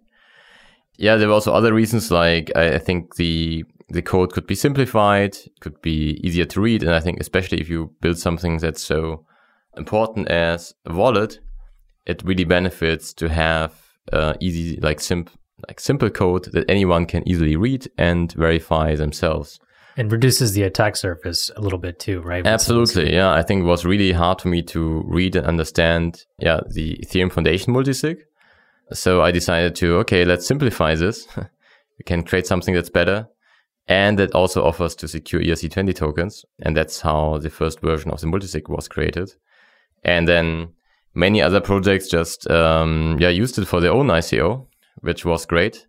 Speaker 2: Yeah, there were also other reasons like I think the the code could be simplified, could be easier to read, and I think especially if you build something that's so important as a wallet, it really benefits to have uh, easy like simple like simple code that anyone can easily read and verify themselves.
Speaker 1: And reduces the attack surface a little bit too, right?
Speaker 2: Absolutely. Yeah. I think it was really hard for me to read and understand, yeah, the Ethereum Foundation multisig. So I decided to, okay, let's simplify this. we can create something that's better and that also offers to secure ERC20 tokens. And that's how the first version of the multisig was created. And then many other projects just, um, yeah, used it for their own ICO which was great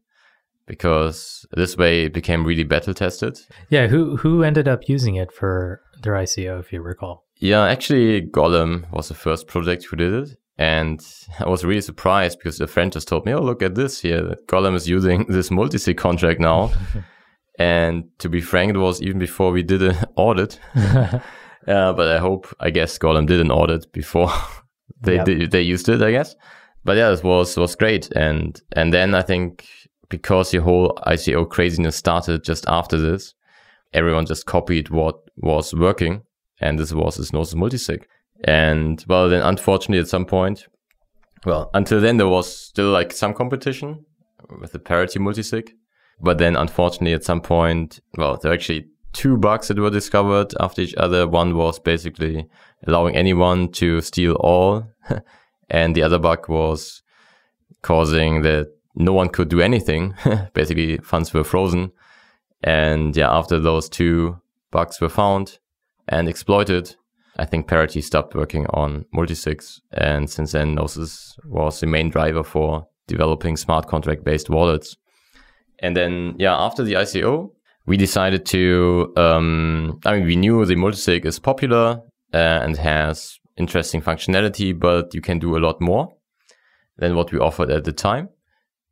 Speaker 2: because this way it became really battle tested.
Speaker 1: Yeah, who who ended up using it for their ICO, if you recall?
Speaker 2: Yeah, actually, Golem was the first project who did it. And I was really surprised because a friend just told me, oh, look at this here. Golem is using this multi-sig contract now. and to be frank, it was even before we did an audit. uh, but I hope, I guess Golem did an audit before they yep. did, they used it, I guess but yeah, it was was great. And and then I think because the whole ICO craziness started just after this, everyone just copied what was working, and this was this Gnosis multisig. And well, then unfortunately, at some point, well, until then there was still like some competition with the parity multisig, but then unfortunately, at some point, well, there were actually two bugs that were discovered after each other. One was basically allowing anyone to steal all and the other bug was causing that no one could do anything. Basically, funds were frozen. And yeah, after those two bugs were found and exploited, I think Parity stopped working on multisigs. And since then, Gnosis was the main driver for developing smart contract based wallets. And then, yeah, after the ICO, we decided to, um, I mean, we knew the multisig is popular uh, and has interesting functionality, but you can do a lot more than what we offered at the time.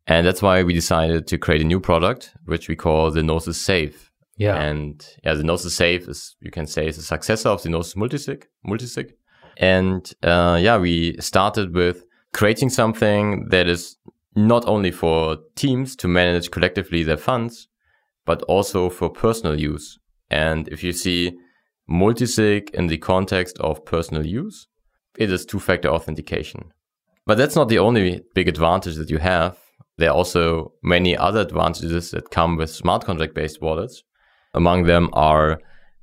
Speaker 2: And that's why we decided to create a new product, which we call the Gnosis Safe.
Speaker 1: Yeah.
Speaker 2: And yeah, the Gnosis Safe is, you can say, is a successor of the Gnosis Multisig, Multisig. And uh, yeah, we started with creating something that is not only for teams to manage collectively their funds, but also for personal use. And if you see multisig in the context of personal use, it is two-factor authentication. But that's not the only big advantage that you have. There are also many other advantages that come with smart contract-based wallets. Among them are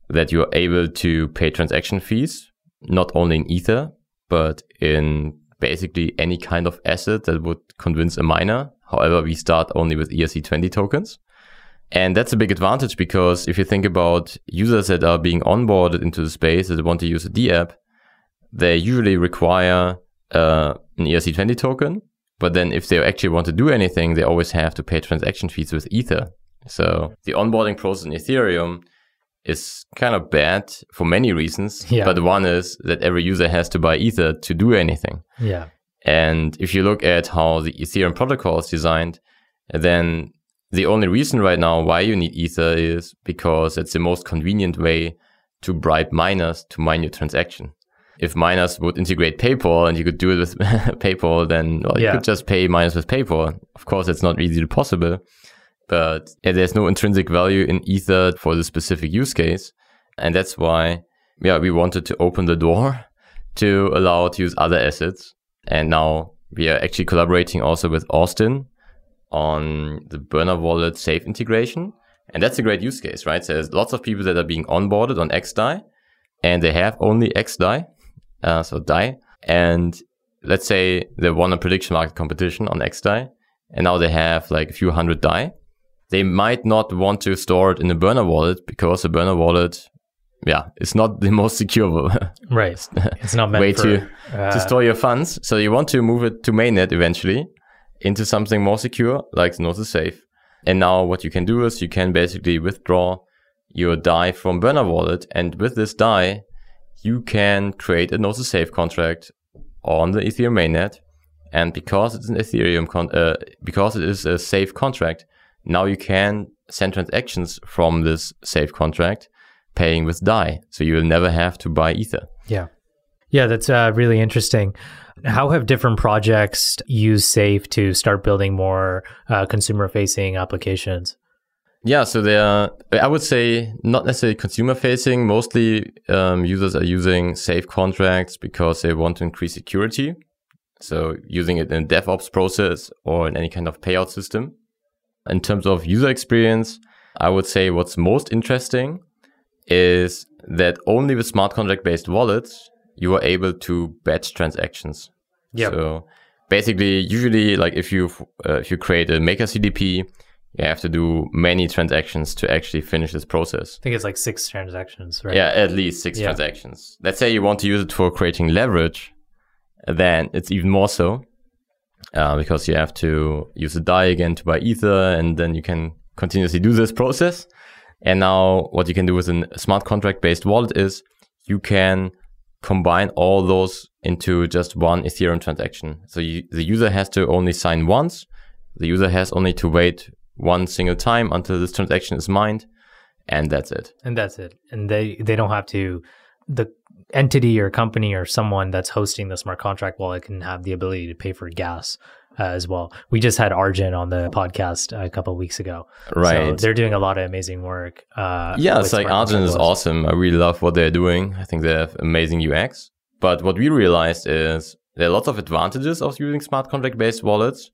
Speaker 2: that you're able to pay transaction fees, not only in Ether, but in basically any kind of asset that would convince a miner. However, we start only with ERC20 tokens. And that's a big advantage because if you think about users that are being onboarded into the space that want to use a D app, they usually require uh, an ERC20 token. But then if they actually want to do anything, they always have to pay transaction fees with Ether. So the onboarding process in Ethereum is kind of bad for many reasons.
Speaker 1: Yeah.
Speaker 2: But one is that every user has to buy Ether to do anything.
Speaker 1: Yeah.
Speaker 2: And if you look at how the Ethereum protocol is designed, then the only reason right now why you need Ether is because it's the most convenient way to bribe miners to mine your transaction. If miners would integrate PayPal and you could do it with PayPal, then well, yeah. you could just pay miners with PayPal. Of course, it's not easily possible, but there's no intrinsic value in Ether for the specific use case. And that's why, yeah, we wanted to open the door to allow to use other assets. And now we are actually collaborating also with Austin, on the Burner Wallet safe integration. And that's a great use case, right? So there's lots of people that are being onboarded on XDAI and they have only XDAI, uh, so DAI. And let's say they won a prediction market competition on XDAI and now they have like a few hundred DAI. They might not want to store it in a burner wallet because a burner wallet, yeah, it's not the most secure
Speaker 1: right. It's not meant
Speaker 2: way
Speaker 1: for,
Speaker 2: to, uh, to store your funds. So you want to move it to mainnet eventually into something more secure, like Gnosis Safe. And now what you can do is you can basically withdraw your DAI from Burner Wallet. And with this DAI, you can create a Gnosis Safe contract on the Ethereum mainnet. And because it's an Ethereum, con- uh, because it is a safe contract, now you can send transactions from this safe contract paying with DAI. So you will never have to buy Ether.
Speaker 1: Yeah. Yeah, that's uh, really interesting. How have different projects used Safe to start building more uh, consumer facing applications?
Speaker 2: Yeah, so they are, I would say, not necessarily consumer facing. Mostly um, users are using safe contracts because they want to increase security. So using it in a DevOps process or in any kind of payout system. In terms of user experience, I would say what's most interesting is that only with smart contract based wallets, you are able to batch transactions.
Speaker 1: Yeah.
Speaker 2: So basically, usually, like if you uh, if you create a Maker CDP, you have to do many transactions to actually finish this process.
Speaker 1: I think it's like six transactions, right?
Speaker 2: Yeah, at least six
Speaker 1: Yeah.
Speaker 2: transactions. Let's say you want to use it for creating leverage, then it's even more so uh, because you have to use a DAI again to buy Ether, and then you can continuously do this process. And now, what you can do with a smart contract based wallet is you can combine all those into just one Ethereum transaction. So you, the user has to only sign once. The user has only to wait one single time until this transaction is mined, and that's it.
Speaker 1: and that's it. And they they don't have to the entity or company or someone that's hosting the smart contract wallet can have the ability to pay for gas uh, as well. We just had Argent on the podcast a couple of weeks ago. So
Speaker 2: Right.
Speaker 1: they're doing a lot of amazing work. Uh,
Speaker 2: Yeah, it's like Argent is awesome. I really love what they're doing. I think they have amazing UX. But what we realized is there are lots of advantages of using smart contract based wallets,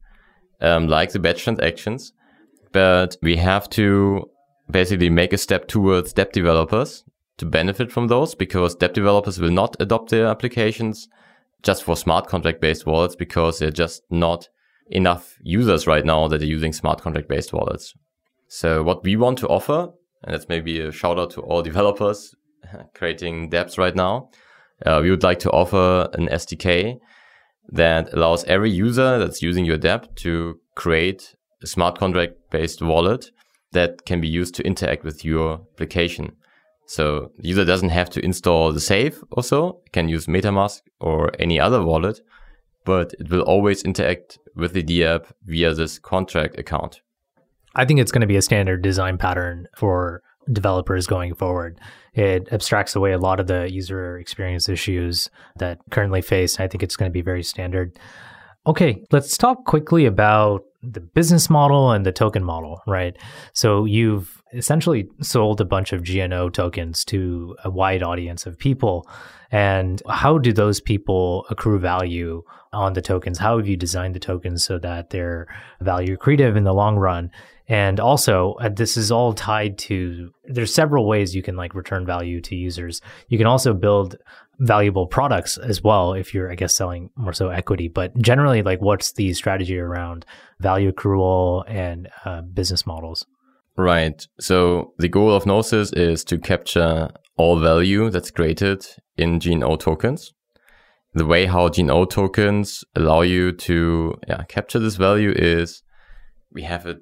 Speaker 2: um, like the batch transactions. But we have to basically make a step towards dApp developers to benefit from those because dApp developers will not adopt their applications just for smart contract based wallets because they're just not enough users right now that are using smart contract based wallets. So what we want to offer, and that's maybe a shout out to all developers creating dApps right now. Uh, we would like to offer an SDK that allows every user that's using your dApp to create a smart contract based wallet that can be used to interact with your application. So the user doesn't have to install the Safe or so, can use MetaMask or any other wallet, but it will always interact with the DApp via this contract account.
Speaker 1: I think it's going to be a standard design pattern for developers going forward. It abstracts away a lot of the user experience issues that currently face. I think it's going to be very standard. Okay, let's talk quickly about the business model and the token model, right? So you've essentially sold a bunch of GNO tokens to a wide audience of people. And how do those people accrue value on the tokens? How have you designed the tokens so that they're value creative in the long run? And also, uh, this is all tied to there's several ways you can like return value to users. You can also build valuable products as well if you're, I guess, selling more so equity. But generally, like, what's the strategy around value accrual and uh, business models?
Speaker 2: Right. So the goal of Gnosis is to capture all value that's created in GNO tokens. The way how GNO tokens allow you to yeah, capture this value is we have a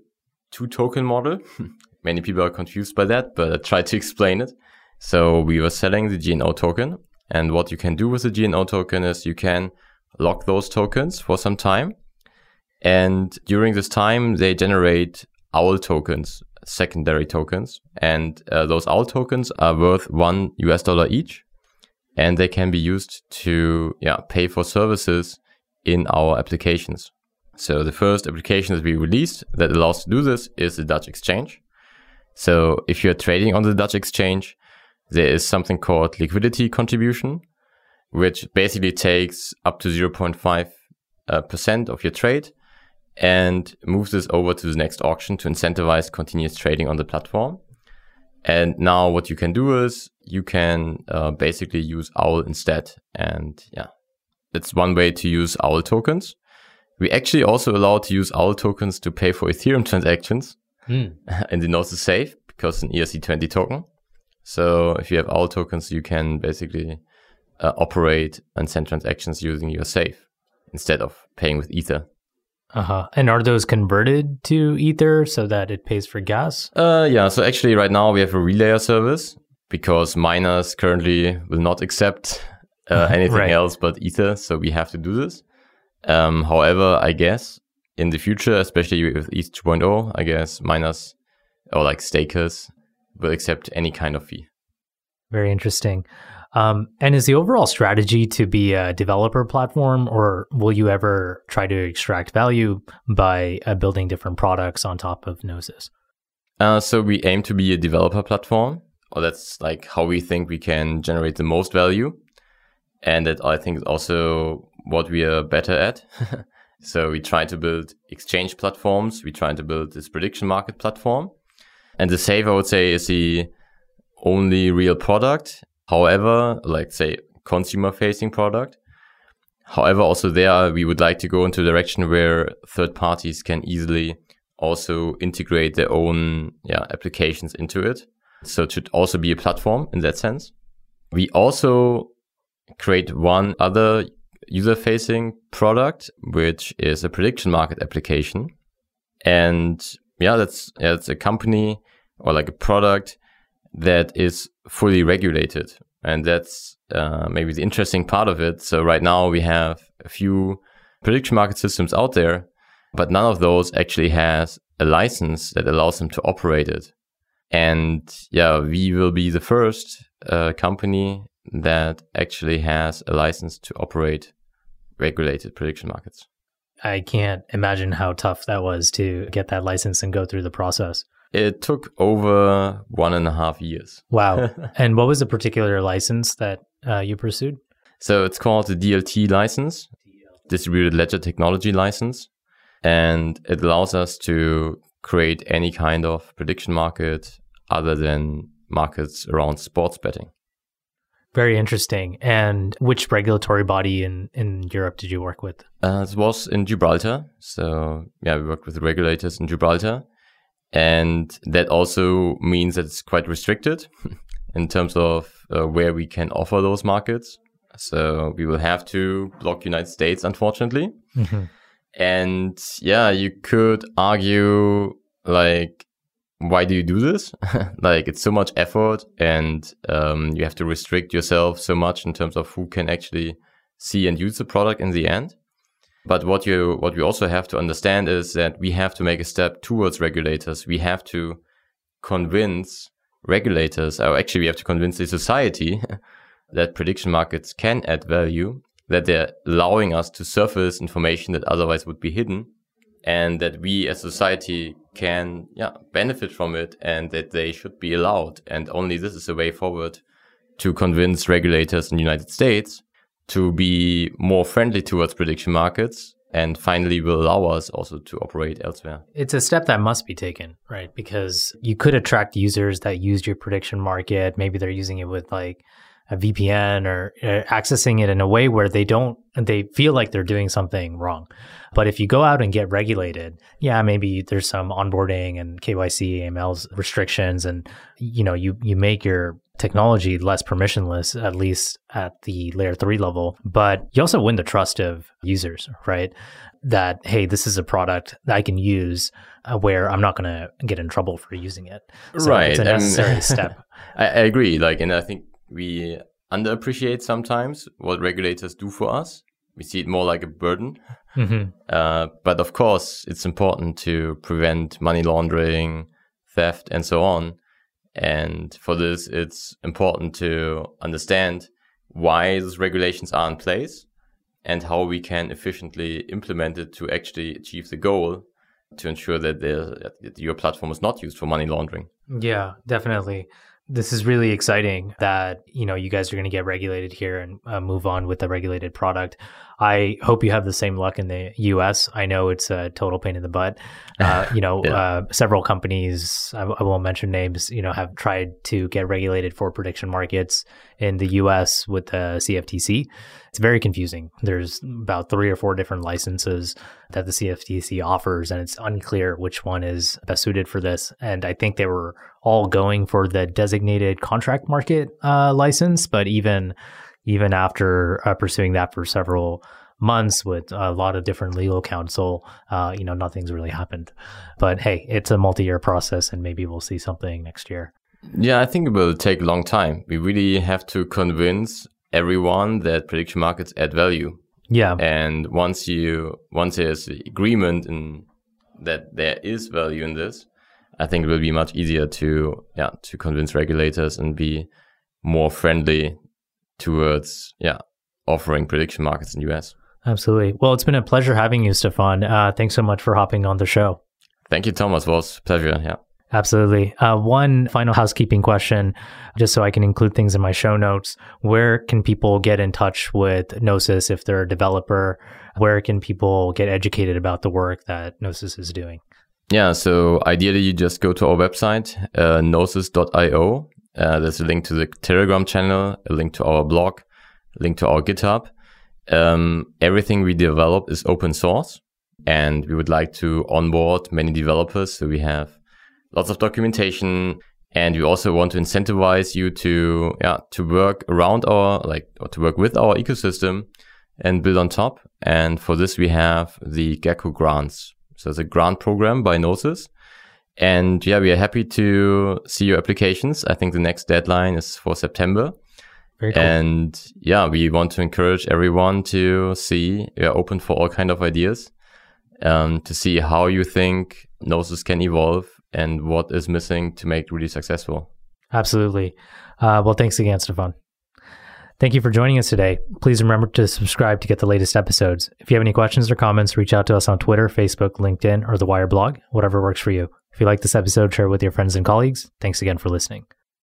Speaker 2: two token model. Many people are confused by that, but I try to explain it. So we were selling the GNO token. And what you can do with the GNO token is you can lock those tokens for some time. And during this time, they generate OWL tokens, secondary tokens. And uh, those OWL tokens are worth one US dollar each. And they can be used to yeah, pay for services in our applications. So the first application that we released that allows to do this is the Dutch exchange. So if you're trading on the Dutch exchange, there is something called liquidity contribution, which basically takes up to 0.5 uh, percent of your trade and moves this over to the next auction to incentivize continuous trading on the platform. And now what you can do is you can uh, basically use OWL instead. And yeah, that's one way to use OWL tokens. We actually also allow to use OWL tokens to pay for Ethereum transactions
Speaker 1: Hmm.
Speaker 2: and the Gnosis Safe because it's an ERC20 token. So if you have OWL tokens, you can basically uh, operate and send transactions using your safe instead of paying with Ether.
Speaker 1: Uh huh. And are those converted to Ether so that it pays for gas?
Speaker 2: Uh, yeah, so actually right now we have a relayer service because miners currently will not accept uh, anything
Speaker 1: Right.
Speaker 2: else but Ether. So we have to do this. Um, however, I guess in the future, especially with ETH 2.0, I guess miners or like stakers will accept any kind of fee.
Speaker 1: Very interesting. Um, and is the overall strategy to be a developer platform, or will you ever try to extract value by uh, building different products on top of Gnosis?
Speaker 2: Uh, so we aim to be a developer platform, or that's like how we think we can generate the most value, and that I think is also what we are better at. so we try to build exchange platforms. We try to build this prediction market platform, and the safe, I would say, is the only real product However, like say consumer facing product. However, also there we would like to go into a direction where third parties can easily also integrate their own yeah, applications into it. So it should also be a platform in that sense. We also create one other user facing product, which is a prediction market application. And yeah, that's, yeah, it's a company or like a product that is fully regulated. And that's uh, maybe the interesting part of it. So right now we have a few prediction market systems out there, but none of those actually has a license that allows them to operate it. And yeah, we will be the first uh, company that actually has a license to operate regulated prediction markets.
Speaker 1: I can't imagine how tough that was to get that license and go through the process.
Speaker 2: It took over one and a half years.
Speaker 1: Wow. and what was the particular license that uh, you pursued?
Speaker 2: So it's called the DLT license, Distributed Ledger Technology license. And it allows us to create any kind of prediction market other than markets around sports betting.
Speaker 1: Very interesting. And which regulatory body in, in Europe did you work with?
Speaker 2: Uh, it was in Gibraltar. So, yeah, we worked with regulators in Gibraltar. And that also means that it's quite restricted in terms of uh, where we can offer those markets. So we will have to block United States, unfortunately. Mm-hmm. And yeah, you could argue like, why do you do this? like it's so much effort and um, you have to restrict yourself so much in terms of who can actually see and use the product in the end. But what you what we also have to understand is that we have to make a step towards regulators. We have to convince regulators, or actually we have to convince the society that prediction markets can add value, that they're allowing us to surface information that otherwise would be hidden, and that we as society can yeah benefit from it and that they should be allowed. And only this is a way forward to convince regulators in the United States to be more friendly towards prediction markets and finally will allow us also to operate elsewhere.
Speaker 1: It's a step that must be taken, right? Because you could attract users that used your prediction market. Maybe they're using it with like a VPN or uh, accessing it in a way where they don't, they feel like they're doing something wrong. But if you go out and get regulated, yeah, maybe there's some onboarding and KYC, AMLs restrictions, and you know, you you make your technology less permissionless, at least at the layer three level. But you also win the trust of users, right? That, hey, this is a product that I can use uh, where I'm not going to get in trouble for using it.
Speaker 2: So right.
Speaker 1: It's a necessary and, step.
Speaker 2: I, I agree. Like, and I think we underappreciate sometimes what regulators do for us. We see it more like a burden. Mm-hmm. Uh, but of course, it's important to prevent money laundering, theft, and so on. And for this, it's important to understand why those regulations are in place and how we can efficiently implement it to actually achieve the goal to ensure that, that your platform is not used for money laundering.
Speaker 1: Yeah, definitely this is really exciting that you know you guys are going to get regulated here and uh, move on with the regulated product. I hope you have the same luck in the U.S. I know it's a total pain in the butt. Uh, you know, yeah. uh, several companies I, I, won't mention names. You know, have tried to get regulated for prediction markets in the U.S. with the CFTC. It's very confusing. There's about three or four different licenses that the CFTC offers, and it's unclear which one is best suited for this. And I think they were all going for the designated contract market uh, license, but even even after uh, pursuing that for several months with a lot of different legal counsel, uh, you know, nothing's really happened. But hey, it's a multi-year process, and maybe we'll see something next year.
Speaker 2: Yeah, I think it will take a long time. We really have to convince everyone that prediction markets add value.
Speaker 1: Yeah.
Speaker 2: And once you once there's agreement in that there is value in this, I think it will be much easier to yeah to convince regulators and be more friendly towards yeah offering prediction markets in the US.
Speaker 1: Absolutely. Well, it's been a pleasure having you, Stefan. Uh, thanks so much for hopping on the show.
Speaker 2: Thank you, Thomas. It was a pleasure. Yeah.
Speaker 1: Absolutely. Uh, one final housekeeping question, just so I can include things in my show notes. Where can people get in touch with Gnosis if they're a developer? Where can people get educated about the work that Gnosis is doing?
Speaker 2: Yeah, so ideally you just go to our website, uh, gnosis.io. Uh, there's a link to the Telegram channel, a link to our blog, a link to our GitHub. Um, everything we develop is open source and we would like to onboard many developers. So we have lots of documentation and we also want to incentivize you to, yeah, to work around our, like, or to work with our ecosystem and build on top. And for this, we have the Gecko grants. So it's a grant program by Gnosis. And yeah, we are happy to see your applications. I think the next deadline is for September.
Speaker 1: Very cool.
Speaker 2: And yeah, we want to encourage everyone to see, we are open for all kind of ideas, um, to see how you think Gnosis can evolve and what is missing to make it really successful.
Speaker 1: Absolutely. Uh, well, thanks again, Stefan. Thank you for joining us today. Please remember to subscribe to get the latest episodes. If you have any questions or comments, reach out to us on Twitter, Facebook, LinkedIn, or the Wyre blog, whatever works for you. If you like this episode, share it with your friends and colleagues. Thanks again for listening.